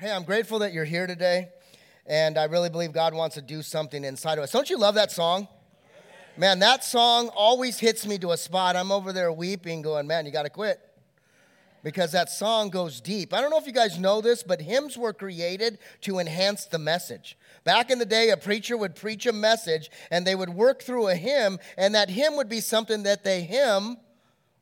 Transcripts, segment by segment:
Hey, I'm grateful that you're here today, and I really believe God wants to do something inside of us. Don't you love that song? Man, that song always hits me to a spot. I'm over there weeping, going, Man, you got to quit. Because that song goes deep. I don't know if you guys know this, but hymns were created to enhance the message. Back in the day, a preacher would preach a message and they would work through a hymn, and that hymn would be something that they hymn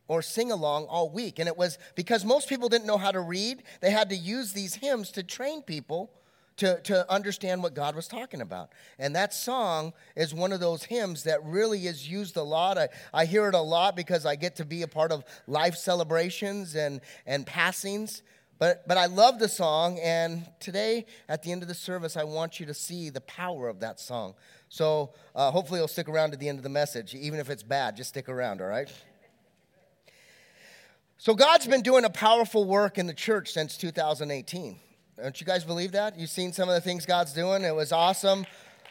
or sing along all week. And it was because most people didn't know how to read, they had to use these hymns to train people to, to understand what God was talking about. And that song is one of those hymns that really is used a lot. I, I hear it a lot because I get to be a part of life celebrations and, and passings. But, but I love the song, and today at the end of the service, I want you to see the power of that song. So uh, hopefully, you'll stick around to the end of the message. Even if it's bad, just stick around, all right? So, God's been doing a powerful work in the church since 2018. Don't you guys believe that? You've seen some of the things God's doing. It was awesome.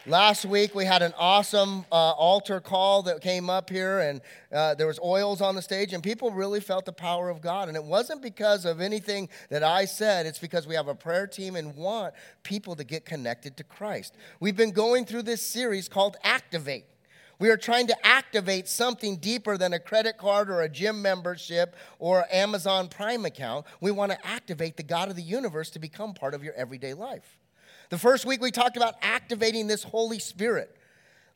Last week we had an awesome uh, altar call that came up here, and uh, there was oils on the stage, and people really felt the power of God. And it wasn't because of anything that I said; it's because we have a prayer team and want people to get connected to Christ. We've been going through this series called Activate. We are trying to activate something deeper than a credit card or a gym membership or Amazon Prime account. We want to activate the God of the universe to become part of your everyday life. The first week we talked about activating this Holy Spirit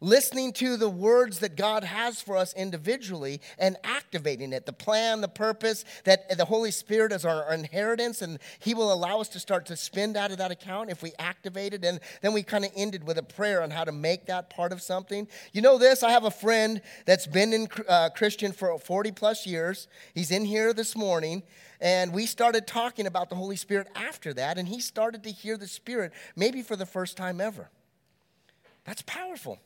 listening to the words that God has for us individually and activating it. The plan, the purpose, that the Holy Spirit is our inheritance, and He will allow us to start to spend out of that account if we activate it. And then we kind of ended with a prayer on how to make that part of something. You know this? I have a friend that's been in uh, Christian for 40 plus years. He's in here this morning. And we started talking about the Holy Spirit after that, and he started to hear the Spirit maybe for the first time ever. That's powerful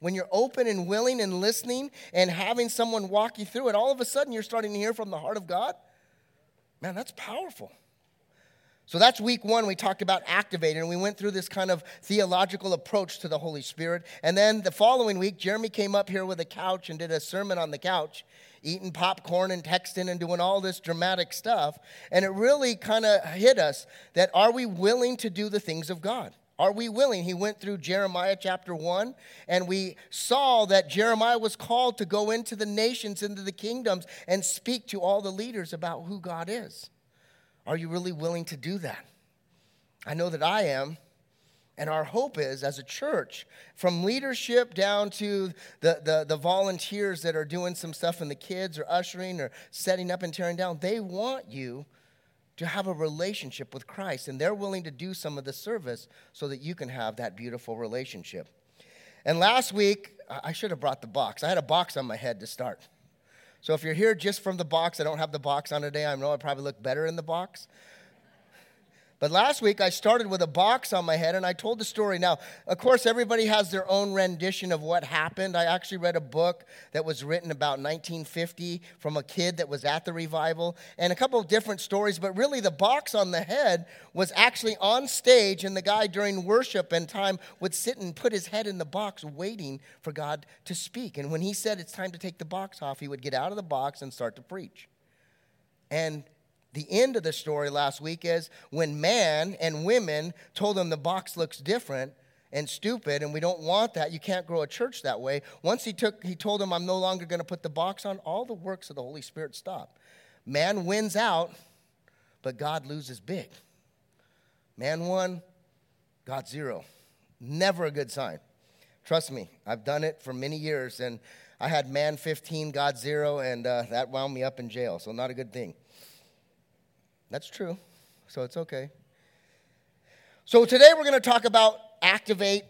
when you're open and willing and listening and having someone walk you through it, all of a sudden you're starting to hear from the heart of God. Man, that's powerful. So that's week one. We talked about activating, and we went through this kind of theological approach to the Holy Spirit. And then the following week, Jeremy came up here with a couch and did a sermon on the couch, eating popcorn and texting and doing all this dramatic stuff. And it really kind of hit us that are we willing to do the things of God? Are we willing? He went through Jeremiah chapter 1, and we saw that Jeremiah was called to go into the nations, into the kingdoms, and speak to all the leaders about who God is. Are you really willing to do that? I know that I am. And our hope is, as a church, from leadership down to the, the, the, volunteers that are doing some stuff in the kids or ushering or setting up and tearing down, they want you to have a relationship with Christ, and they're willing to do some of the service so that you can have that beautiful relationship. And last week, I should have brought the box. I had a box on my head to start. So if you're here just from the box, I don't have the box on today. I know I probably look better in the box. But last week I started with a box on my head and I told the story. Now, of course, everybody has their own rendition of what happened. I actually read a book that was written about 1950 from a kid that was at the revival and a couple of different stories. But really, the box on the head was actually on stage, and the guy during worship and time would sit and put his head in the box waiting for God to speak. And when he said it's time to take the box off, he would get out of the box and start to preach. And the end of the story last week is when man and women told him the box looks different and stupid and we don't want that. You can't grow a church that way. Once he took he told them I'm no longer going to put the box on, all the works of the Holy Spirit stop. Man wins out, but God loses big. Man won, God zero. Never a good sign. Trust me, I've done it for many years and I had man 15, God zero, and uh, that wound me up in jail, so not a good thing. That's true. So it's okay. So today we're going to talk about activate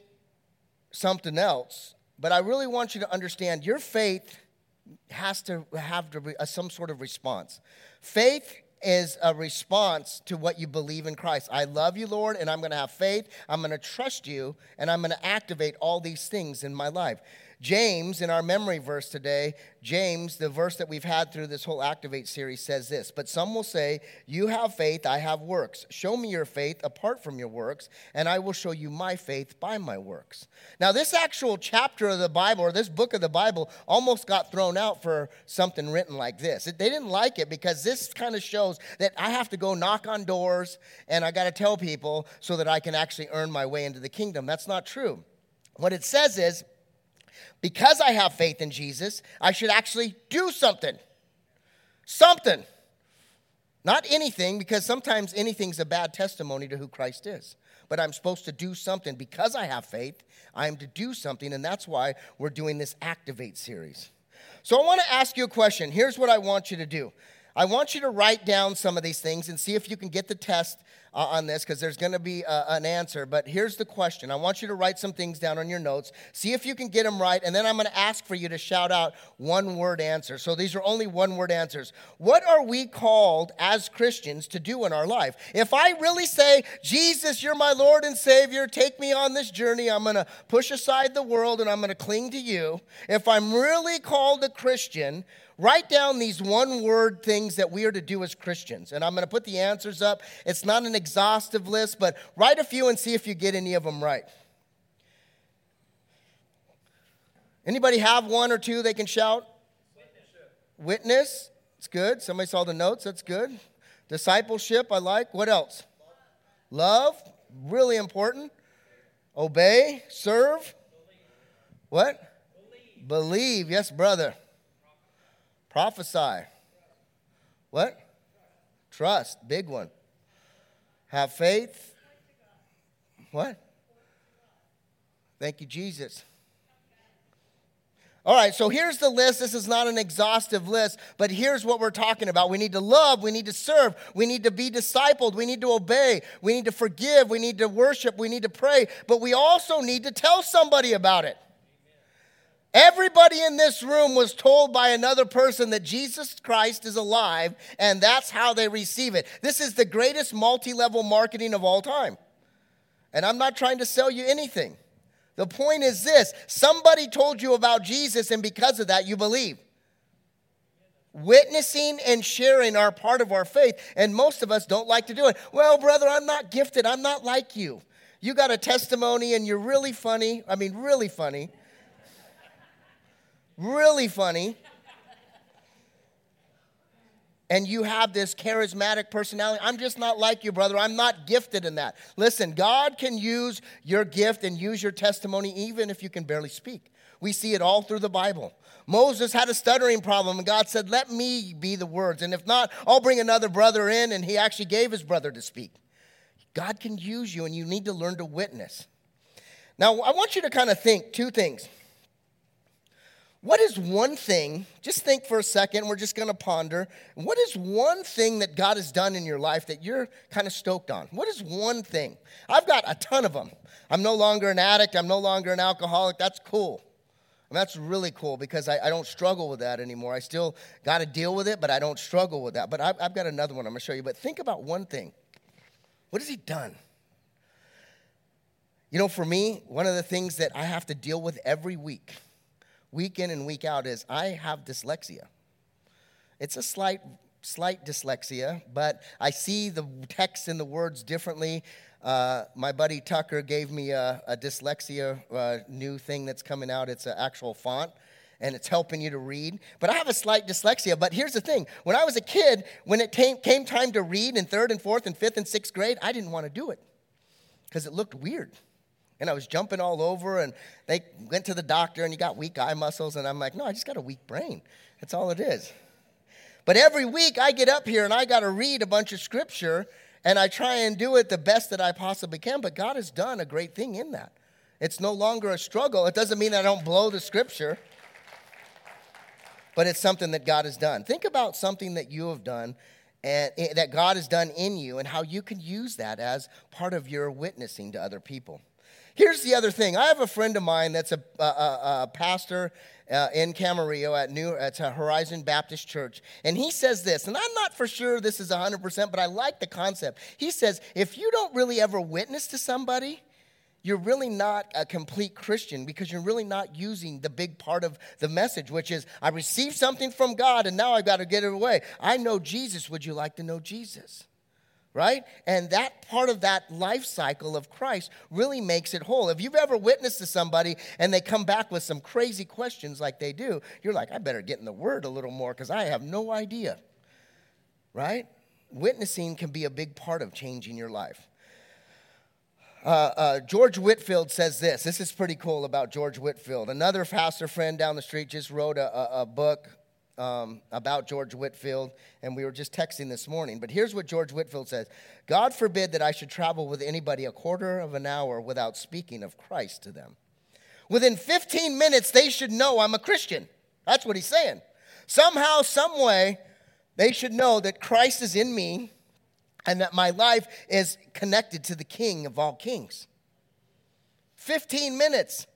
something else. But I really want you to understand your faith has to have to be some sort of response. Faith is a response to what you believe in Christ. I love you, Lord, and I'm going to have faith. I'm going to trust you, and I'm going to activate all these things in my life. James, in our memory verse today, James, the verse that we've had through this whole Activate series, says this But some will say, You have faith, I have works. Show me your faith apart from your works, and I will show you my faith by my works. Now, this actual chapter of the Bible, or this book of the Bible, almost got thrown out for something written like this. They didn't like it because this kind of shows that I have to go knock on doors and I got to tell people so that I can actually earn my way into the kingdom. That's not true. What it says is, because I have faith in Jesus, I should actually do something. Something. Not anything, because sometimes anything's a bad testimony to who Christ is. But I'm supposed to do something. Because I have faith, I am to do something, and that's why we're doing this Activate series. So I want to ask you a question. Here's what I want you to do I want you to write down some of these things and see if you can get the test uh, on this because there's going to be uh, an answer. But here's the question I want you to write some things down on your notes, see if you can get them right, and then I'm going to ask for you to shout out one word answers. So these are only one word answers. What are we called as Christians to do in our life? If I really say, Jesus, you're my Lord and Savior, take me on this journey, I'm going to push aside the world and I'm going to cling to you. If I'm really called a Christian, Write down these one word things that we are to do as Christians. And I'm going to put the answers up. It's not an exhaustive list, but write a few and see if you get any of them right. Anybody have one or two they can shout? Witness. Witness. It's good. Somebody saw the notes. That's good. Discipleship, I like. What else? Love. Really important. Obey. Serve. What? Believe. Believe. Yes, brother. Prophesy. What? Trust. Big one. Have faith. What? Thank you, Jesus. All right, so here's the list. This is not an exhaustive list, but here's what we're talking about. We need to love, we need to serve, we need to be discipled, we need to obey, we need to forgive, we need to worship, we need to pray, but we also need to tell somebody about it. Everybody in this room was told by another person that Jesus Christ is alive, and that's how they receive it. This is the greatest multi level marketing of all time. And I'm not trying to sell you anything. The point is this somebody told you about Jesus, and because of that, you believe. Witnessing and sharing are part of our faith, and most of us don't like to do it. Well, brother, I'm not gifted. I'm not like you. You got a testimony, and you're really funny. I mean, really funny really funny. and you have this charismatic personality. I'm just not like you, brother. I'm not gifted in that. Listen, God can use your gift and use your testimony even if you can barely speak. We see it all through the Bible. Moses had a stuttering problem, and God said, Let me be the words. And if not, I'll bring another brother in. And he actually gave his brother to speak. God can use you, and you need to learn to witness. Now, I want you to kind of think two things. What is one thing, just think for a second, we're just gonna ponder. What is one thing that God has done in your life that you're kind of stoked on? What is one thing? I've got a ton of them. I'm no longer an addict, I'm no longer an alcoholic. That's cool. That's really cool because I, I, don't struggle with that anymore. I still got to deal with it, but I don't struggle with that. But I've, I've got another one I'm going to show you. But think about one thing what has He done? You know, for me, one of the things that I have to deal with every week week in and week out is I have dyslexia. It's a slight, slight dyslexia, but I see the text and the words differently. Uh, my buddy Tucker gave me a, a dyslexia uh, new thing that's coming out. It's an actual font and it's helping you to read. But I have a slight dyslexia. But here's the thing when I was a kid, when it came, came time to read in third and fourth and fifth and sixth grade, I didn't want to do it because it looked weird and I was jumping all over. And they went to the doctor, and you got weak eye muscles. And I'm like, no, I just got a weak brain. That's all it is. But every week I get up here and I got to read a bunch of scripture, and I try and do it the best that I possibly can. But God has done a great thing in that. It's no longer a struggle. It doesn't mean I don't blow the scripture, but it's something that God has done. Think about something that you have done and eh, that God has done in you and how you can use that as part of your witnessing to other people. Here's the other thing. I have a friend of mine that's a, a, a, pastor uh, in Camarillo at New at Horizon Baptist Church, and he says this, and I'm not for sure this is 100%, but I like the concept. He says, if you don't really ever witness to somebody, you're really not a complete Christian because you're really not using the big part of the message, which is I received something from God and now I've got to get it away. I know Jesus. Would you like to know Jesus? Right? And that part of that life cycle of Christ really makes it whole. If you've ever witnessed to somebody and they come back with some crazy questions like they do, you're like, I better get in the word a little more because I have no idea. Right? Witnessing can be a big part of changing your life. Uh, uh, George Whitefield says this. This is pretty cool about George Whitefield. Another pastor friend down the street just wrote a, a, a book um, about George Whitefield, and we were just texting this morning. But here's what George Whitefield says God forbid that I should travel with anybody a quarter of an hour without speaking of Christ to them. Within 15 minutes, they should know I'm a Christian. That's what he's saying. Somehow, some way, they should know that Christ is in me and that my life is connected to the King of all kings. 15 minutes.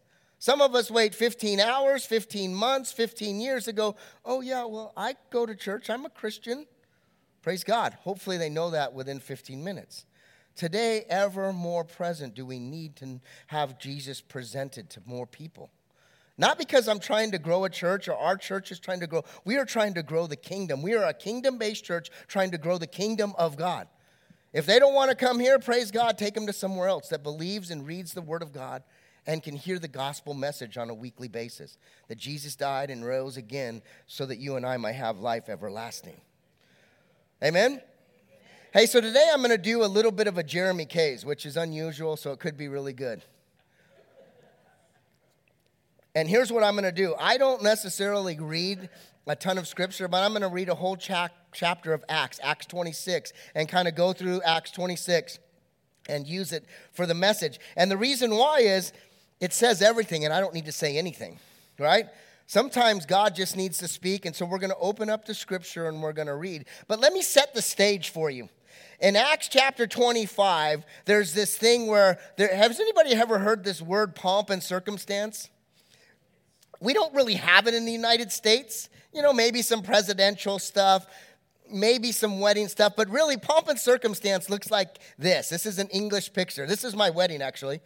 Some of us wait 15 hours, 15 months, 15 years ago. Oh, yeah, well, I go to church. I'm a Christian. Praise God. Hopefully, they know that within 15 minutes. Today, ever more present, do we need to have Jesus presented to more people? Not because I'm trying to grow a church or our church is trying to grow. We are trying to grow the kingdom. We are a kingdom based church trying to grow the kingdom of God. If they don't want to come here, praise God, take them to somewhere else that believes and reads the Word of God and can hear the gospel message on a weekly basis that Jesus died and rose again so that you and I might have life everlasting. Amen? Hey, so today I'm going to do a little bit of a Jeremy Kays, which is unusual, so it could be really good. And here's what I'm going to do I don't necessarily read a ton of scripture, but I'm going to read a whole cha- chapter of Acts, Acts 26, and kind of go through Acts 26 and use it for the message. And the reason why is it says everything, and I don't need to say anything, right? Sometimes God just needs to speak, and so we're going to open up the scripture and we're going to read. But let me set the stage for you. In Acts chapter 25, there's this thing where there, has anybody ever heard this word pomp and circumstance? We don't really have it in the United States you know, maybe some presidential stuff, maybe some wedding stuff, but really, pomp and circumstance looks like this. This is an English picture. This is my wedding, actually.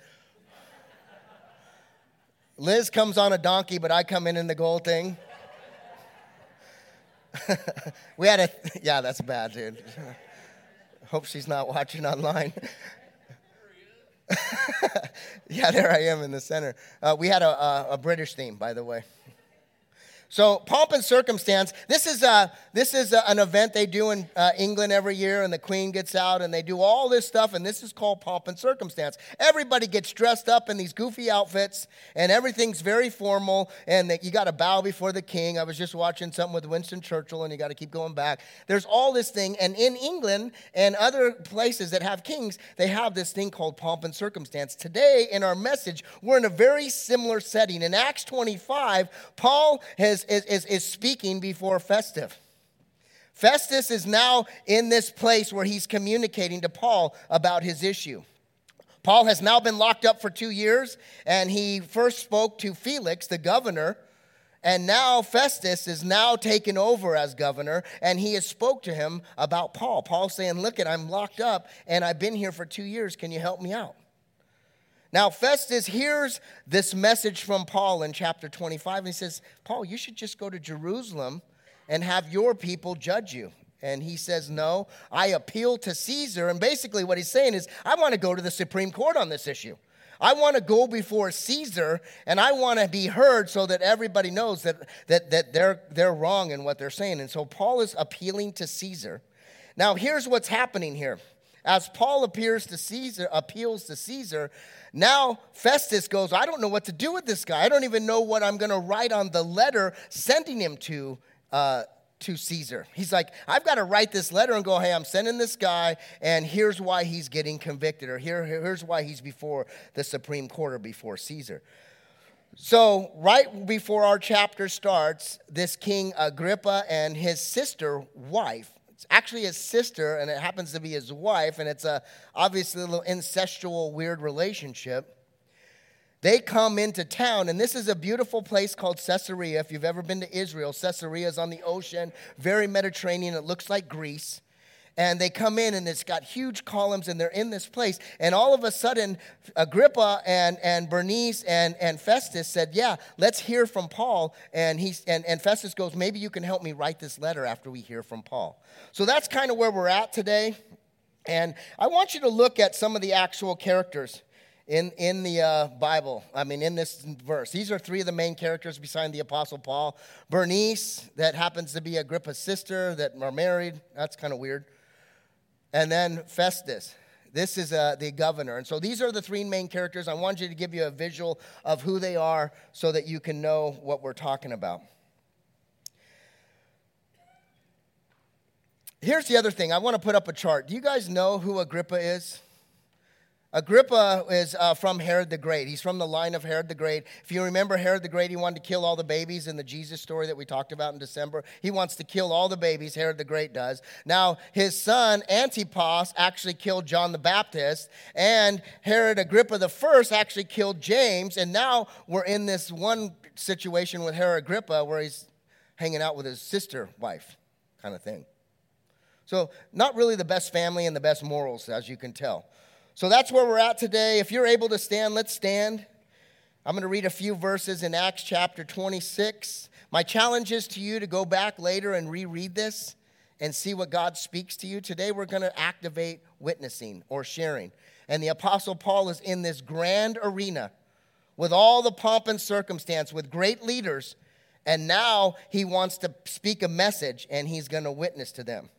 Liz comes on a donkey, but I come in in the gold thing. we had a, yeah, that's bad, dude. Hope she's not watching online. yeah, there I am in the center. Uh, we had a, a, a British theme, by the way. So, pomp and circumstance. This is, a, this is a, an event they do in uh, England every year, and the Queen gets out, and they do all this stuff, and this is called pomp and circumstance. Everybody gets dressed up in these goofy outfits, and everything's very formal, and you got to bow before the king. I was just watching something with Winston Churchill, and you got to keep going back. There's all this thing, and in England and other places that have kings, they have this thing called pomp and circumstance. Today, in our message, we're in a very similar setting. In Acts 25, Paul has is, is, is speaking before Festus. Festus is now in this place where he's communicating to Paul about his issue. Paul has now been locked up for two years, and he first spoke to Felix, the governor, and now Festus is now taken over as governor, and he has spoke to him about Paul. Paul saying, "Look, it, I'm locked up, and I've been here for two years. Can you help me out?" Now, Festus hears this message from Paul in chapter 25, and he says, Paul, you should just go to Jerusalem and have your people judge you. And he says, No, I appeal to Caesar. And basically, what he's saying is, I want to go to the Supreme Court on this issue. I want to go before Caesar and I want to be heard so that everybody knows that, that, that they're, they're wrong in what they're saying. And so Paul is appealing to Caesar. Now, here's what's happening here. As Paul appears to Caesar, appeals to Caesar, now Festus goes, I don't know what to do with this guy. I don't even know what I'm going to write on the letter sending him to, uh, to Caesar. He's like, I've got to write this letter and go, hey, I'm sending this guy, and here's why he's getting convicted, or here, here's why he's before the Supreme Court or before Caesar. So, right before our chapter starts, this King Agrippa and his sister wife it's actually his sister, and it happens to be his wife, and it's a obviously a little incestual, weird relationship. They come into town, and this is a beautiful place called Caesarea. If you've ever been to Israel, Caesarea is on the ocean, very Mediterranean. It looks like Greece. And they come in and it's got huge columns and they're in this place and all of a sudden agrippa and, and bernice and, and festus said yeah let's hear from paul and, he, and, and festus goes maybe you can help me write this letter after we hear from paul so that's kind of where we're at today and i want you to look at some of the actual characters in, in the uh, Bible, I mean, in this verse. These are three of the main characters beside the Apostle Paul. Bernice, that happens to be Agrippa's sister, that are married. That's kind of weird and then Festus. This is uh, the governor. And so these are the three main characters. I wanted you to give you a visual of who they are so that you can know what we're talking about. Here's the other thing. I want to put up a chart. Do you guys know who Agrippa is? Agrippa is uh, from Herod the Great. He's from the line of Herod the Great. If you remember Herod the Great, he wanted to kill all the babies in the Jesus story that we talked about in December. He wants to kill all the babies, Herod the Great does. Now, his son, Antipas, actually killed John the Baptist, and Herod Agrippa the first actually killed James, and now we're in this one situation with Herod Agrippa where he's hanging out with his sister wife kind of thing. So, not really the best family and the best morals, as you can tell. So that's where we're at today. If you're able to stand, let's stand. I'm going to read a few verses in Acts chapter 26. My challenge is to you to go back later and reread this and see what God speaks to you. Today we're going to activate witnessing or sharing. And the Apostle Paul is in this grand arena with all the pomp and circumstance, with great leaders. And now he wants to speak a message and he's going to witness to them.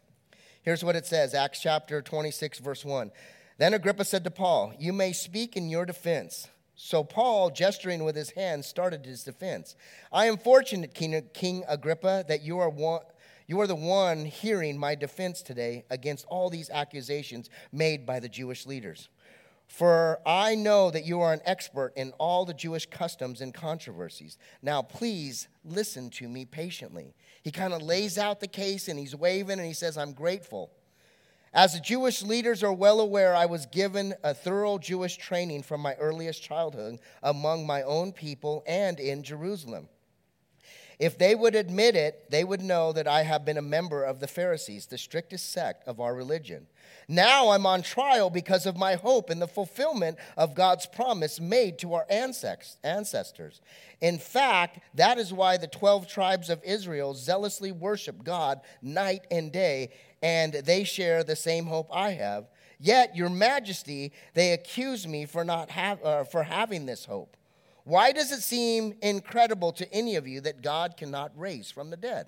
Here's what it says Acts chapter 26, verse 1. Then Agrippa said to Paul, You may speak in your defense. So Paul, gesturing with his hand, started his defense. I am fortunate, King Agrippa, that you are one. You are the one hearing my defense today against all these accusations made by the Jewish leaders. For I know that you are an expert in all the Jewish customs and controversies. Now, please listen to me patiently. He kind of lays out the case and he's waving and he says, I'm grateful. As the Jewish leaders are well aware, I was given a thorough Jewish training from my earliest childhood among my own people and in Jerusalem. If they would admit it, they would know that I have been a member of the Pharisees, the strictest sect of our religion. Now I'm on trial because of my hope in the fulfillment of God's promise made to our ancestors. In fact, that is why the 12 tribes of Israel zealously worship God night and day and they share the same hope I have. Yet, your majesty, they accuse me for, not have, uh, for having this hope. Why does it seem incredible to any of you that God cannot raise from the dead?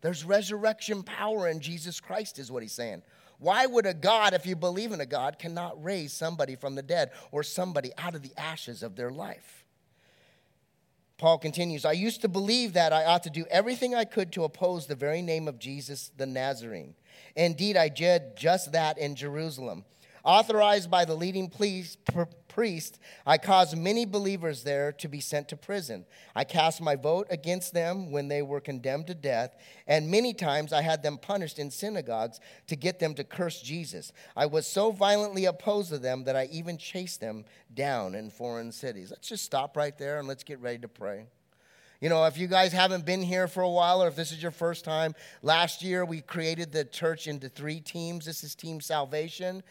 There's resurrection power in Jesus Christ, is what he's saying. Why would a God, if you believe in a God, cannot raise somebody from the dead or somebody out of the ashes of their life? Paul continues, I used to believe that I ought to do everything I could to oppose the very name of Jesus the Nazarene. Indeed, I did just that in Jerusalem. Authorized by the leading priest, I caused many believers there to be sent to prison. I cast my vote against them when they were condemned to death, and many times I had them punished in synagogues to get them to curse Jesus. I was so violently opposed to them that I even chased them down in foreign cities. Let's just stop right there and let's get ready to pray. You know, if you guys haven't been here for a while or if this is your first time, last year we created the church into three teams. This is Team Salvation.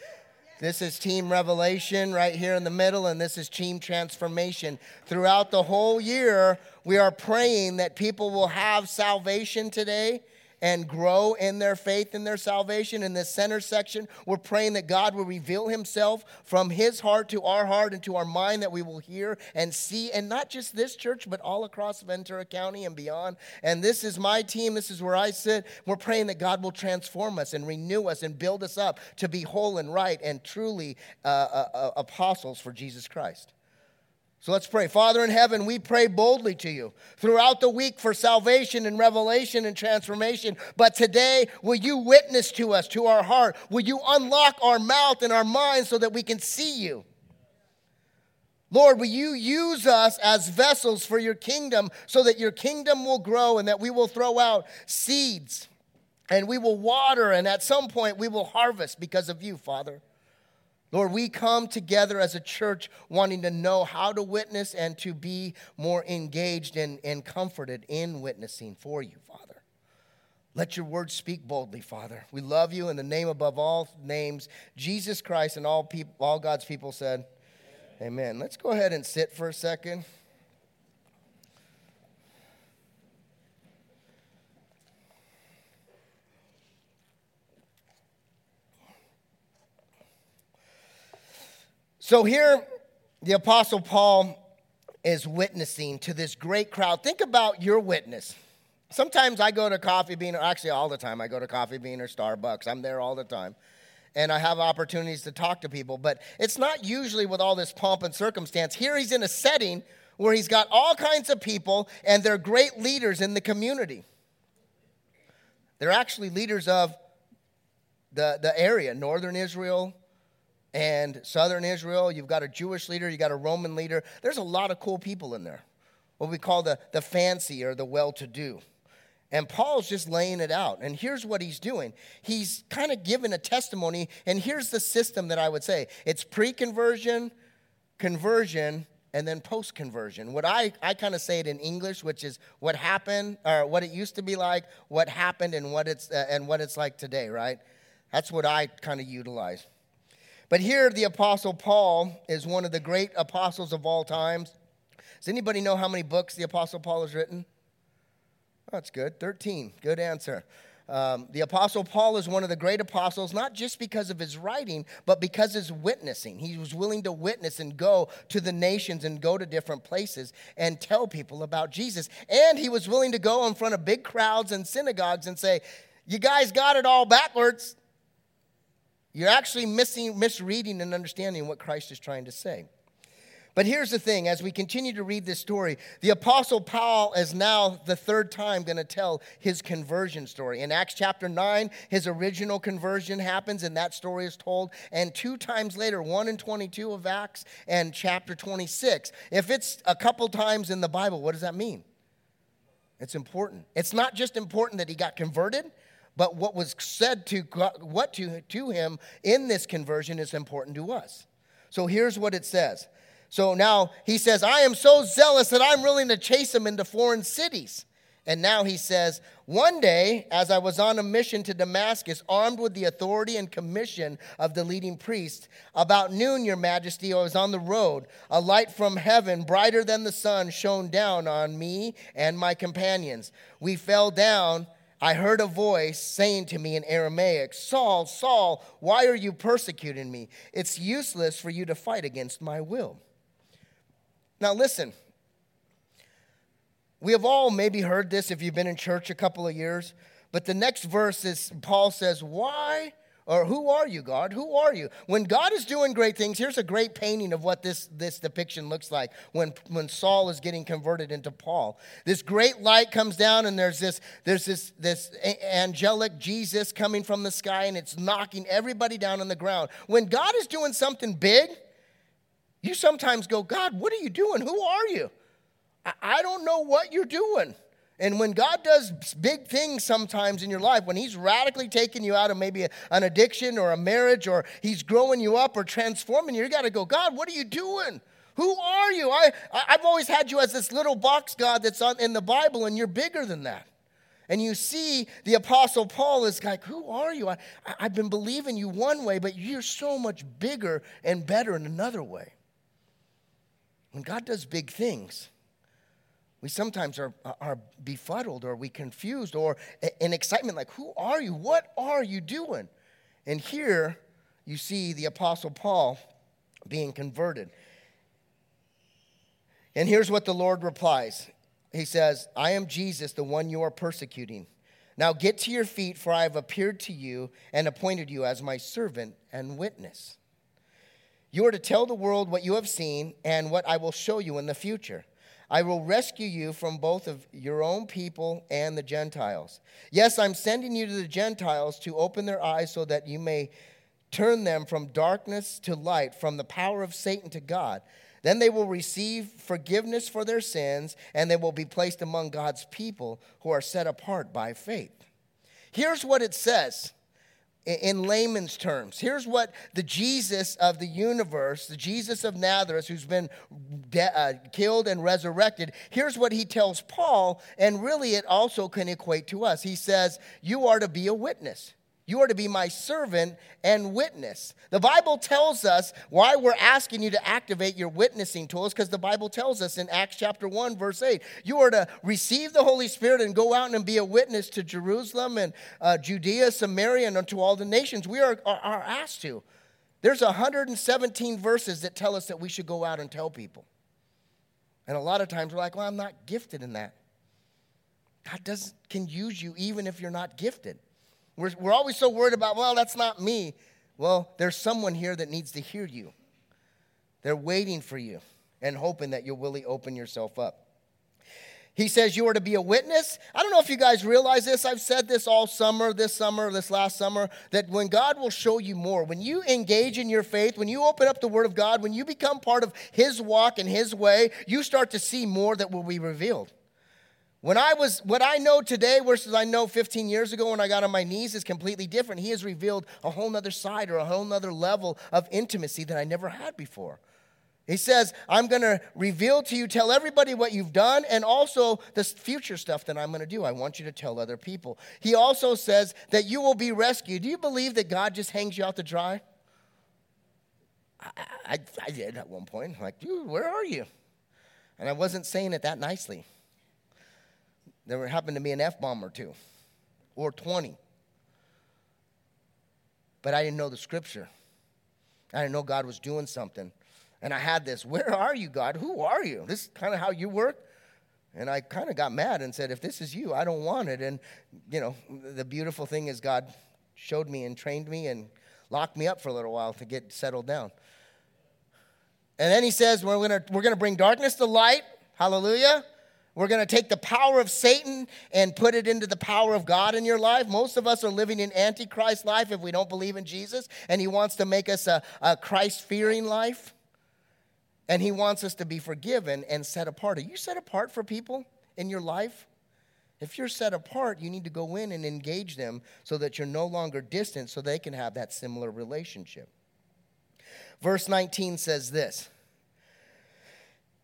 This is Team Revelation right here in the middle, and this is Team Transformation. Throughout the whole year, we are praying that people will have salvation today and grow in their faith and their salvation. In the center section, we're praying that God will reveal himself from his heart to our heart and to our mind that we will hear and see, and not just this church, but all across Ventura County and beyond. And this is my team, this is where I sit. We're praying that God will transform us and renew us and build us up to be whole and right and truly uh, uh, uh apostles for Jesus Christ. So let's pray. Father in heaven, we pray boldly to you throughout the week for salvation and revelation and transformation. But today, will you witness to us, to our heart? Will you unlock our mouth and our mind so that we can see you? Lord, will you use us as vessels for your kingdom so that your kingdom will grow and that we will throw out seeds and we will water and at some point we will harvest because of you, Father. Lord, we come together as a church wanting to know how to witness and to be more engaged and, and comforted in witnessing for you, Father. Let your word speak boldly, Father. We love you in the name above all names, Jesus Christ, and all people, all God's people said, Amen. Amen. Let's go ahead and sit for a second. So here, the Apostle Paul is witnessing to this great crowd. Think about your witness. Sometimes I go to Coffee Bean, or actually all the time I go to Coffee Bean or Starbucks. I'm there all the time. And I have opportunities to talk to people, but it's not usually with all this pomp and circumstance. Here he's in a setting where he's got all kinds of people and they're great leaders in the community. They're actually leaders of the, the area, northern Israel, and southern Israel. You've got a Jewish leader, you've got a Roman leader. There's a lot of cool people in there, what we call the, the fancy or the well to do. And Paul's just laying it out. And here's what he's doing he's kind of giving a testimony. And here's the system that I would say it's pre conversion, conversion, and then post conversion. What I, I kind of say it in English, which is what happened, or what it used to be like, what happened, and what it's, uh, and what it's like today, right? That's what I kind of utilize. But here, the Apostle Paul is one of the great apostles of all times. Does anybody know how many books the Apostle Paul has written? Oh, that's good. 13. Good answer. Um, the Apostle Paul is one of the great apostles, not just because of his writing, but because his witnessing. He was willing to witness and go to the nations and go to different places and tell people about Jesus. And he was willing to go in front of big crowds and synagogues and say, You guys got it all backwards. You're actually missing, misreading and understanding what Christ is trying to say. But here's the thing as we continue to read this story, the Apostle Paul is now the third time going to tell his conversion story. In Acts chapter 9, his original conversion happens, and that story is told. And two times later, 1 and 22 of Acts and chapter 26. If it's a couple times in the Bible, what does that mean? It's important. It's not just important that he got converted, but what was said to what to, to him in this conversion is important to us. So here's what it says. So now he says, I am so zealous that I'm willing to chase him into foreign cities. And now he says, One day, as I was on a mission to Damascus, armed with the authority and commission of the leading priest, about noon, your majesty, I was on the road. A light from heaven, brighter than the sun, shone down on me and my companions. We fell down I heard a voice saying to me in Aramaic, Saul, Saul, why are you persecuting me? It's useless for you to fight against my will. Now, listen. We have all maybe heard this if you've been in church a couple of years, but the next verse is Paul says, Why or who are you, God? Who are you? When God is doing great things, here's a great painting of what this, this depiction looks like when, when Saul is getting converted into Paul. This great light comes down, and there's this, there's this, this angelic Jesus coming from the sky, and it's knocking everybody down on the ground. When God is doing something big, you sometimes go, God, what are you doing? Who are you? I, I don't know what you're doing. And when God does big things sometimes in your life, when He's radically taking you out of maybe an addiction or a marriage, or He's growing you up or transforming you, you got to go, God, what are you doing? Who are you? I, I've always had you as this little box God that's on, in the Bible, and you're bigger than that. And you see the Apostle Paul is like, Who are you? I, I've been believing you one way, but you're so much bigger and better in another way. When God does big things, we sometimes are, are befuddled or we confused or in excitement, like, who are you? What are you doing? And here you see the Apostle Paul being converted. And here's what the Lord replies He says, I am Jesus, the one you are persecuting. Now get to your feet, for I have appeared to you and appointed you as my servant and witness. You are to tell the world what you have seen and what I will show you in the future. I will rescue you from both of your own people and the Gentiles. Yes, I'm sending you to the Gentiles to open their eyes so that you may turn them from darkness to light, from the power of Satan to God. Then they will receive forgiveness for their sins, and they will be placed among God's people who are set apart by faith. Here's what it says in layman's terms. Here's what the Jesus of the universe, the Jesus of Nazareth, who's been de- uh, killed and resurrected, here's what he tells Paul, and really it also can equate to us. He says, You are to be a witness. You are to be my servant and witness. The Bible tells us why we're asking you to activate your witnessing tools because the Bible tells us in Acts chapter 1, verse 8, you are to receive the Holy Spirit and go out and be a witness to Jerusalem and uh, Judea, Samaria, and unto all the nations. We are, are, are asked to. There's 117 verses that tell us that we should go out and tell people. And a lot of times we're like, well, I'm not gifted in that. God doesn't, can use you even if you're not gifted. We're, we're always so worried about, well, that's not me. Well, there's someone here that needs to hear you. They're waiting for you and hoping that you'll really open yourself up. He says you are to be a witness. I don't know if you guys realize this. I've said this all summer, this summer, this last summer, that when God will show you more, when you engage in your faith, when you open up the Word of God, when you become part of His walk and His way, you start to see more that will be revealed. When I was, what I know today versus I know 15 years ago when I got on my knees is completely different. He has revealed a whole nother side or a whole nother level of intimacy that I never had before. He says, I'm going to reveal to you, tell everybody what you've done, and also the future stuff that I'm going to do. I want you to tell other people. He also says that you will be rescued. Do you believe that God just hangs you out to dry? I, I, I did at one point. I'm like, dude, where are you? And I wasn't saying it that nicely. There happened to be an F bomb or two, or 20. But I didn't know the scripture. I didn't know God was doing something. And I had this, where are you, God? Who are you? This is kind of how you work. And I kind of got mad and said, if this is you, I don't want it. And, you know, the beautiful thing is God showed me and trained me and locked me up for a little while to get settled down. And then he says, we're going we're going to bring darkness to light. Hallelujah. We're going to take the power of Satan and put it into the power of God in your life. Most of us are living in Antichrist life if we don't believe in Jesus, and He wants to make us a, a Christ fearing life. And He wants us to be forgiven and set apart. Are you set apart for people in your life? If you're set apart, you need to go in and engage them so that you're no longer distant so they can have that similar relationship. Verse 19 says this.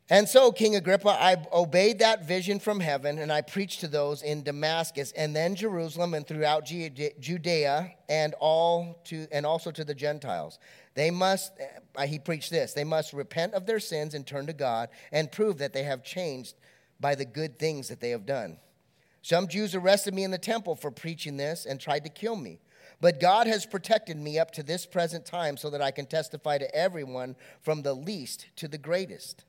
And so, King Agrippa, I obeyed that vision from heaven, and I preached to those in Damascus, and then Jerusalem, and throughout Judea, and all to, and also to the Gentiles. They must, uh, he preached this, they must repent of their sins and turn to God, and prove that they have changed by the good things that they have done. Some Jews arrested me in the temple for preaching this and tried to kill me. But God has protected me up to this present time so that I can testify to everyone from the least to the greatest.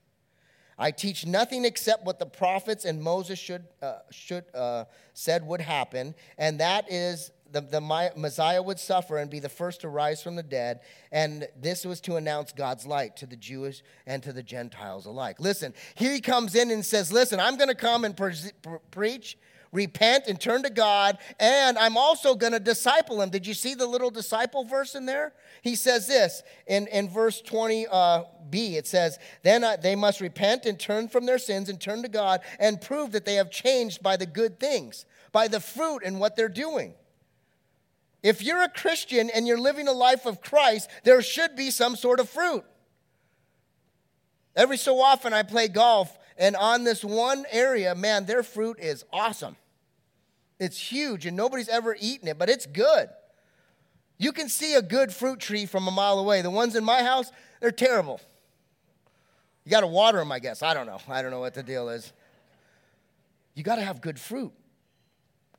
I teach nothing except what the prophets and Moses should, uh, should, uh, said would happen, and that is the, the Messiah would suffer and be the first to rise from the dead. And this was to announce God's light to the Jewish and to the Gentiles alike. Listen, here he comes in and says, Listen, I'm going to come and pre- pre- preach repent and turn to God, and I'm also going to disciple him. Did you see the little disciple verse in there? He says this in, in verse 20b uh, it says, Then uh, they must repent and turn from their sins and turn to God and prove that they have changed by the good things, by the fruit and what they're doing. If you're a Christian and you're living a life of Christ, there should be some sort of fruit. Every so often I play golf and on this one area, man, their fruit is awesome. It's huge, and nobody's ever eaten it, but it's good. You can see a good fruit tree from a mile away. The ones in my house, they're terrible. You got to water them, I guess. I don't know. I don't know what the deal is. You got to have good fruit.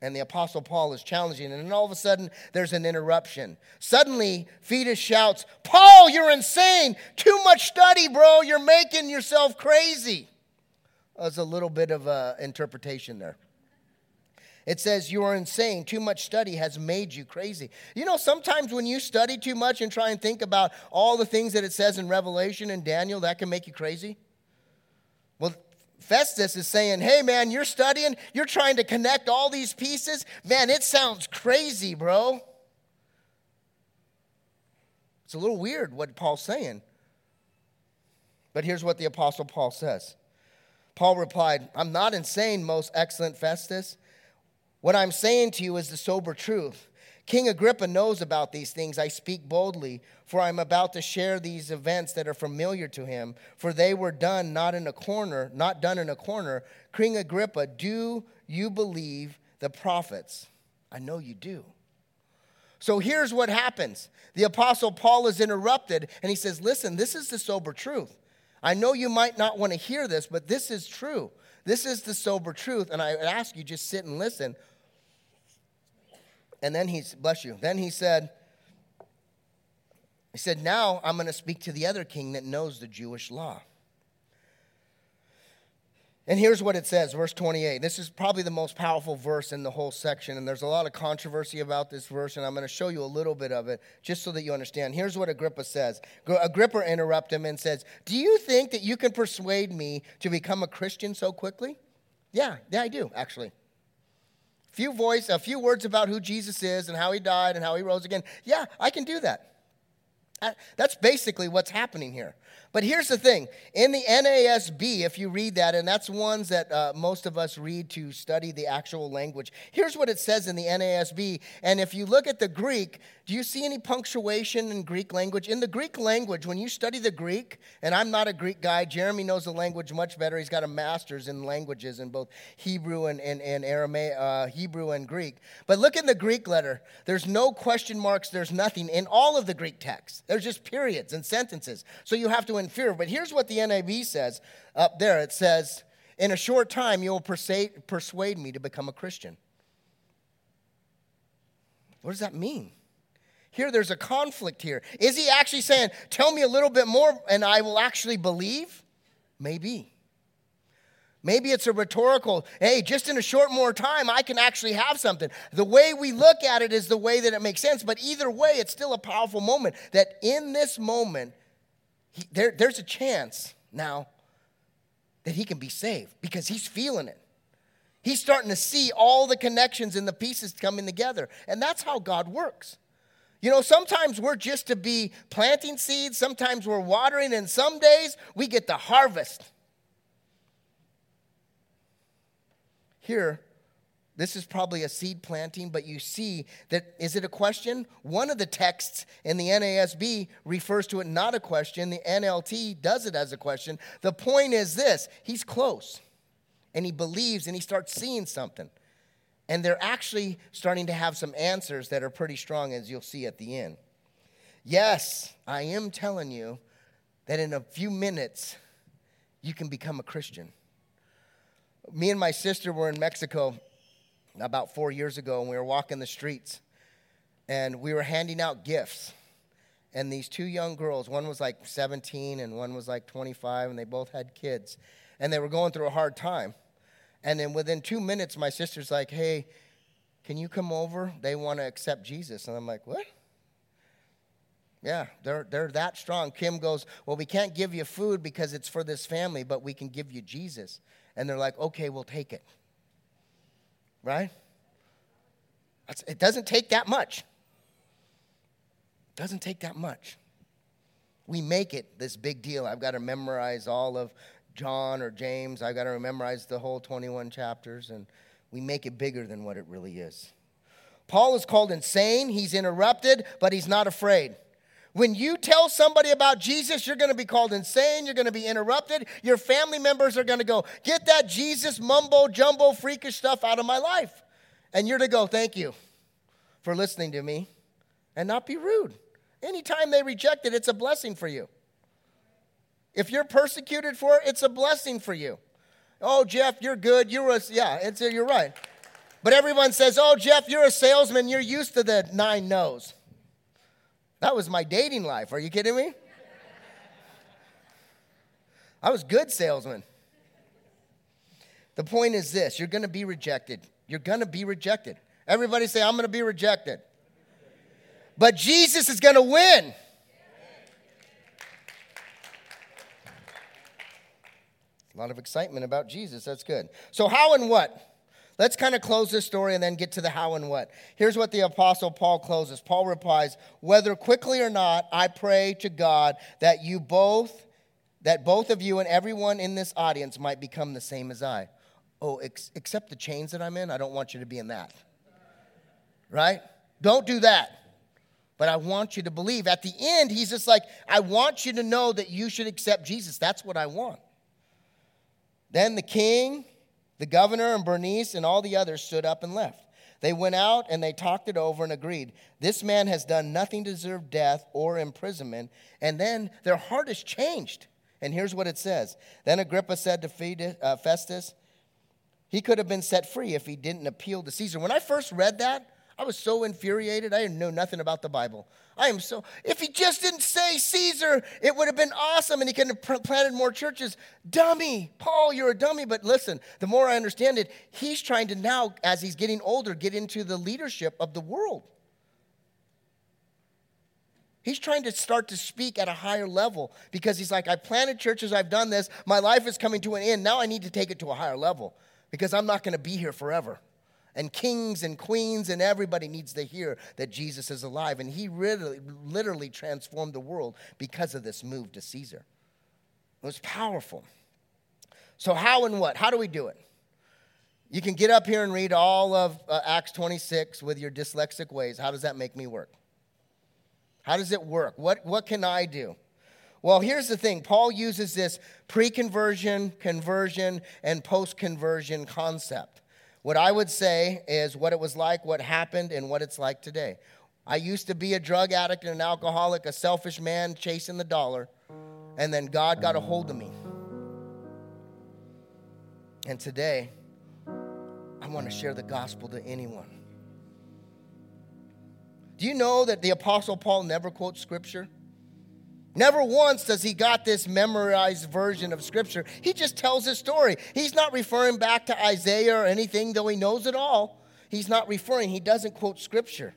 And the Apostle Paul is challenging, and then all of a sudden, there's an interruption. Suddenly, Festus shouts, Paul, you're insane. Too much study, bro. You're making yourself crazy. There's a little bit of interpretation there. It says, You are insane. Too much study has made you crazy. You know, sometimes when you study too much and try and think about all the things that it says in Revelation and Daniel, that can make you crazy. Well, Festus is saying, Hey, man, you're studying, you're trying to connect all these pieces. Man, it sounds crazy, bro. It's a little weird what Paul's saying. But here's what the Apostle Paul says Paul replied, I'm not insane, most excellent Festus. What I'm saying to you is the sober truth. King Agrippa knows about these things. I speak boldly, for I'm about to share these events that are familiar to him, for they were done not in a corner, not done in a corner. King Agrippa, do you believe the prophets? I know you do. So here's what happens. The apostle Paul is interrupted and he says, "Listen, this is the sober truth. I know you might not want to hear this, but this is true. This is the sober truth, and I ask you just sit and listen." And then he's, bless you, then he said, he said, Now I'm going to speak to the other king that knows the Jewish law. And here's what it says, verse 28. This is probably the most powerful verse in the whole section, and there's a lot of controversy about this verse, and I'm going to show you a little bit of it just so that you understand. Here's what Agrippa says Agrippa interrupts him and says, Do you think that you can persuade me to become a Christian so quickly? Yeah, yeah, I do, actually A few voice, a few words about who Jesus is and how he died and how he rose again. Yeah, I can do that. That's basically what's happening here. But here's the thing in the NASB, if you read that, and that's ones that uh, most of us read to study the actual language, here's what it says in the NASB. And if you look at the Greek, do you see any punctuation in Greek language? In the Greek language, when you study the Greek, and I'm not a Greek guy, Jeremy knows the language much better. He's got a master's in languages in both Hebrew and, and, and Aramaic, uh, Hebrew and Greek. But look in the Greek letter. There's no question marks, there's nothing in all of the Greek text. There's just periods and sentences. So you have to infer. But here's what the NIV says up there it says, In a short time, you will persuade, me to become a Christian. What does that mean? Here, there's a conflict here. Is he actually saying, Tell me a little bit more and I will actually believe? Maybe. Maybe it's a rhetorical, hey, just in a short more time, I can actually have something. The way we look at it is the way that it makes sense, but either way, it's still a powerful moment that in this moment, there, there's a chance now that he can be saved because he's feeling it. He's starting to see all the connections and the pieces coming together. And that's how God works. You know, sometimes we're just to be planting seeds, sometimes we're watering, and some days we get the harvest. Here, this is probably a seed planting, but you see that is it a question? One of the texts in the NASB refers to it not a question. The NLT does it as a question. The point is this he's close and he believes and he starts seeing something. And they're actually starting to have some answers that are pretty strong, as you'll see at the end. Yes, I am telling you that in a few minutes, you can become a Christian. Me and my sister were in Mexico about four years ago, and we were walking the streets, and we were handing out gifts. And these two young girls, one was like 17 and one was like 25, and they both had kids, and they were going through a hard time. And then within two minutes, my sister's like, "Hey, can you come over? They want to accept Jesus." And I'm like, "What?" Yeah, they're, they're that strong. Kim goes, Well, we can't give you food because it's for this family, but we can give you Jesus. And they're like, Okay, we'll take it right? It doesn't take that much. It doesn't take that much. We make it this big deal. I've got to memorize all of John or James. I've got to memorize the whole 21 chapters, and we make it bigger than what it really is. Paul is called insane. He's interrupted, but he's not afraid. When you tell somebody about Jesus, you're going to be called insane. You're going to be interrupted. Your family members are going to go, Get that Jesus mumbo jumbo freakish stuff out of my life. And you're to go, Thank you for listening to me and not be rude. Anytime they reject it, it's a blessing for you. If you're persecuted for it, it's a blessing for you. Oh, Jeff, you're good. You're a, yeah, it's a, you're right. But everyone says, Oh, Jeff, you're a salesman. You're used to the nine no's. That was my dating life. Are you kidding me? I was good salesman. The point is this, you're going to be rejected. You're going to be rejected. Everybody say I'm going to be rejected. But Jesus is going to win. A lot of excitement about Jesus. That's good. So, how and what? Let's kind of close this story and then get to the how and what. Here's what the Apostle Paul closes. Paul replies, Whether quickly or not, I pray to God that you both, that both of you and everyone in this audience might become the same as I. Oh, ex- except the chains that I'm in, I don't want you to be in that. Right? Don't do that. But I want you to believe. At the end, he's just like, I want you to know that you should accept Jesus. That's what I want. Then the king, the governor, and Bernice and all the others stood up and left. They went out and they talked it over and agreed. This man has done nothing to deserve death or imprisonment. And then their heart is changed. And here's what it says Then Agrippa said to uh, Festus, he could have been set free if he didn't appeal to Caesar. When I first read that, I was so infuriated. I didn't know nothing about the Bible. I am so, if he just didn't say Caesar, it would have been awesome and he could have planted more churches. Dummy. Paul, you're a dummy. But listen, the more I understand it, he's trying to now, as he's getting older, get into the leadership of the world. He's trying to start to speak at a higher level because he's like, I planted churches, I've done this, my life is coming to an end. Now I need to take it to a higher level because I'm not going to be here forever. And kings and queens and everybody needs to hear that Jesus is alive. And he really, literally transformed the world because of this move to Caesar. It was powerful. So, how and what? How do we do it? You can get up here and read all of uh, Acts 26 with your dyslexic ways. How does that make me work? How does it work? What, what can I do? Well, here's the thing Paul uses this pre conversion, conversion, and post conversion concept. What I would say is what it was like, what happened, and what it's like today. I used to be a drug addict and an alcoholic, a selfish man chasing the dollar, and then God got a hold of me. And today, I want to share the gospel to anyone. Do you know that the Apostle Paul never quotes scripture? Never once does he got this memorized version of Scripture. He just tells his story. He's not referring back to Isaiah or anything, though he knows it all. He's not referring, he doesn't quote Scripture.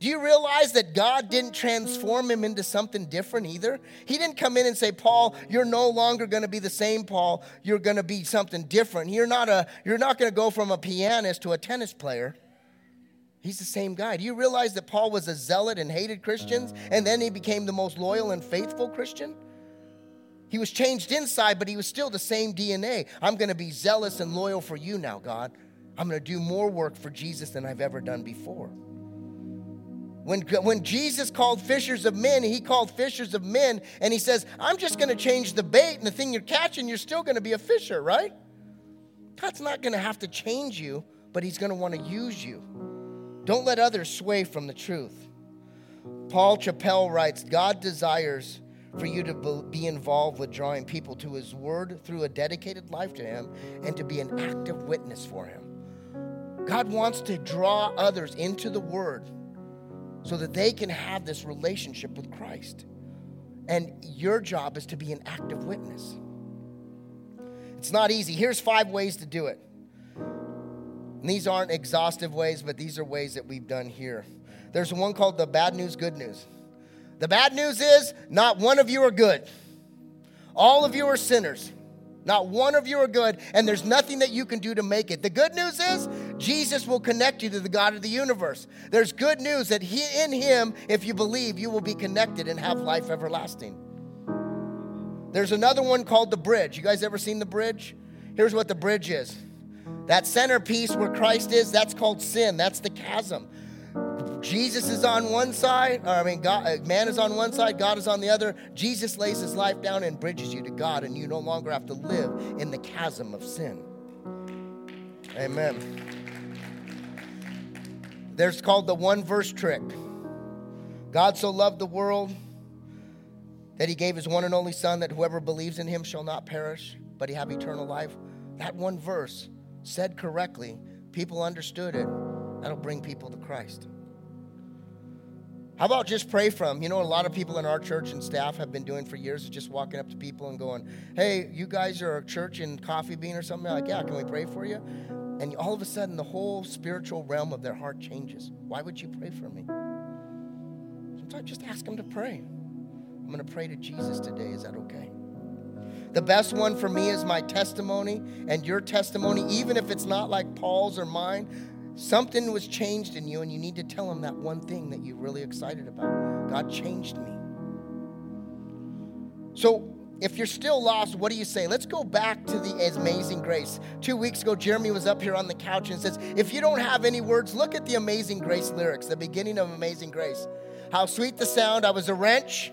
Do you realize that God didn't transform him into something different either? He didn't come in and say, Paul, you're no longer going to be the same Paul. You're going to be something different. You're not, a, you're not going to go from a pianist to a tennis player. He's the same guy. Do you realize that Paul was a zealot and hated Christians, and then he became the most loyal and faithful Christian? He was changed inside, but he was still the same DNA. I'm going to be zealous and loyal for you now, God. I'm going to do more work for Jesus than I've ever done before. When, when Jesus called fishers of men, he called fishers of men, and he says, I'm just going to change the bait, and the thing you're catching, you're still going to be a fisher, right? God's not going to have to change you, but he's going to want to use you. Don't let others sway from the truth. Paul Chappell writes God desires for you to be involved with drawing people to his word through a dedicated life to him and to be an active witness for him. God wants to draw others into the word so that they can have this relationship with Christ. And your job is to be an active witness. It's not easy. Here's five ways to do it. And these aren't exhaustive ways, but these are ways that we've done here. There's one called the bad news, good news. The bad news is not one of you are good. All of you are sinners. Not one of you are good, and there's nothing that you can do to make it. The good news is Jesus will connect you to the God of the universe. There's good news that he, in Him, if you believe, you will be connected and have life everlasting. There's another one called the bridge. You guys ever seen the bridge? Here's what the bridge is that centerpiece where Christ is, that's called sin. That's the chasm. Jesus is on one side, or I mean, God, uh, man is on one side, God is on the other. Jesus lays his life down and bridges you to God, and you no longer have to live in the chasm of sin. Amen. There's called the one verse trick. God so loved the world that he gave his one and only Son, that whoever believes in him shall not perish, but he have eternal life. That one verse said correctly, people understood it, that'll bring people to Christ. How about just pray from? You know, a lot of people in our church and staff have been doing for years is just walking up to people and going, Hey, you guys are a church in Coffee Bean or something? They're like, yeah, can we pray for you? And all of a sudden, the whole spiritual realm of their heart changes. Why would you pray for me? Sometimes just ask them to pray. I'm going to pray to Jesus today. Is that okay? The best one for me is my testimony and your testimony, even if it's not like Paul's or mine. Something was changed in you, and you need to tell him that one thing that you're really excited about. God changed me. So, if you're still lost, what do you say? Let's go back to the amazing grace. Two weeks ago, Jeremy was up here on the couch and says, If you don't have any words, look at the amazing grace lyrics, the beginning of Amazing Grace. How sweet the sound, I was a wretch.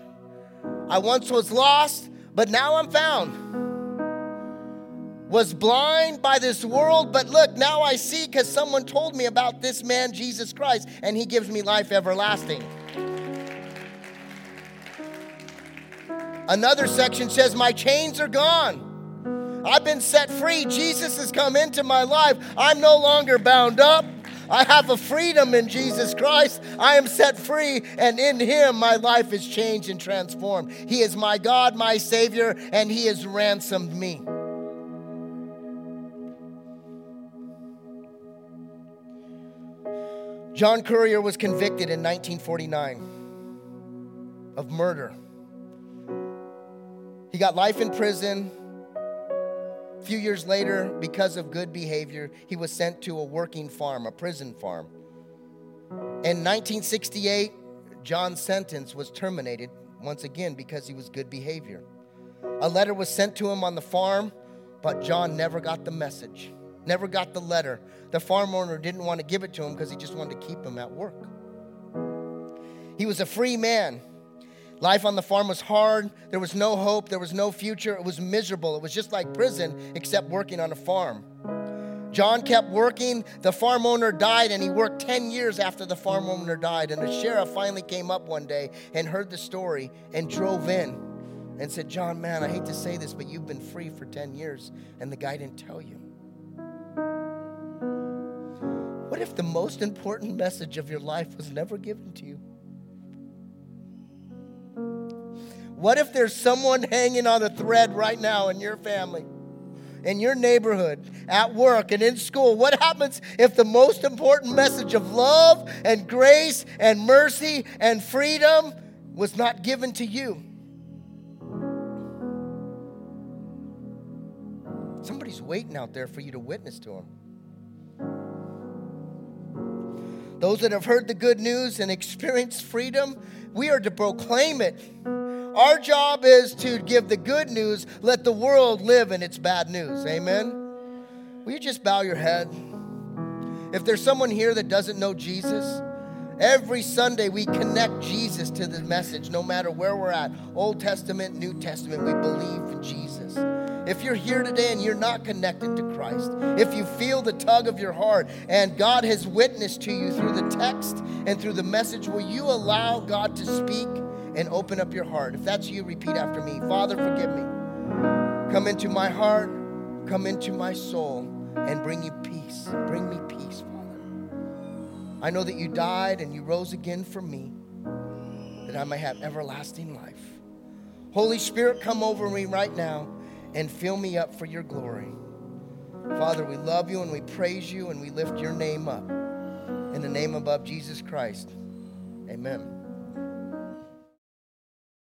I once was lost, but now I'm found. Was blind by this world, but look, now I see because someone told me about this man, Jesus Christ, and he gives me life everlasting. Another section says, My chains are gone. I've been set free. Jesus has come into my life. I'm no longer bound up. I have a freedom in Jesus Christ. I am set free, and in Him my life is changed and transformed. He is my God, my Savior, and He has ransomed me. John Courier was convicted in 1949 of murder. He got life in prison. A few years later, because of good behavior, he was sent to a working farm, a prison farm. In 1968, John's sentence was terminated once again because he was good behavior. A letter was sent to him on the farm, but John never got the message, never got the letter. The farm owner didn't want to give it to him because he just wanted to keep him at work. He was a free man. Life on the farm was hard. There was no hope. There was no future. It was miserable. It was just like prison, except working on a farm. John kept working. The farm owner died, and he worked 10 years after the farm owner died. And the sheriff finally came up one day and heard the story and drove in and said, John, man, I hate to say this, but you've been free for 10 years, and the guy didn't tell you. What if the most important message of your life was never given to you? What if there's someone hanging on a thread right now in your family, in your neighborhood, at work, and in school? What happens if the most important message of love and grace and mercy and freedom was not given to you? Somebody's waiting out there for you to witness to them. Those that have heard the good news and experienced freedom, we are to proclaim it our job is to give the good news, let the world live in its bad news. Amen? Will you just bow your head? If there's someone here that doesn't know Jesus, every Sunday we connect Jesus to the message, no matter where we're at Old Testament, New Testament, we believe in Jesus. If you're here today and you're not connected to Christ, if you feel the tug of your heart and God has witnessed to you through the text and through the message, will you allow God to speak? And open up your heart. If that's you, repeat after me Father, forgive me. Come into my heart, come into my soul, and bring you peace. Bring me peace, Father. I know that you died and you rose again for me, that I may have everlasting life. Holy Spirit, come over me right now and fill me up for your glory. Father, we love you and we praise you and we lift your name up. In the name above Jesus Christ, amen.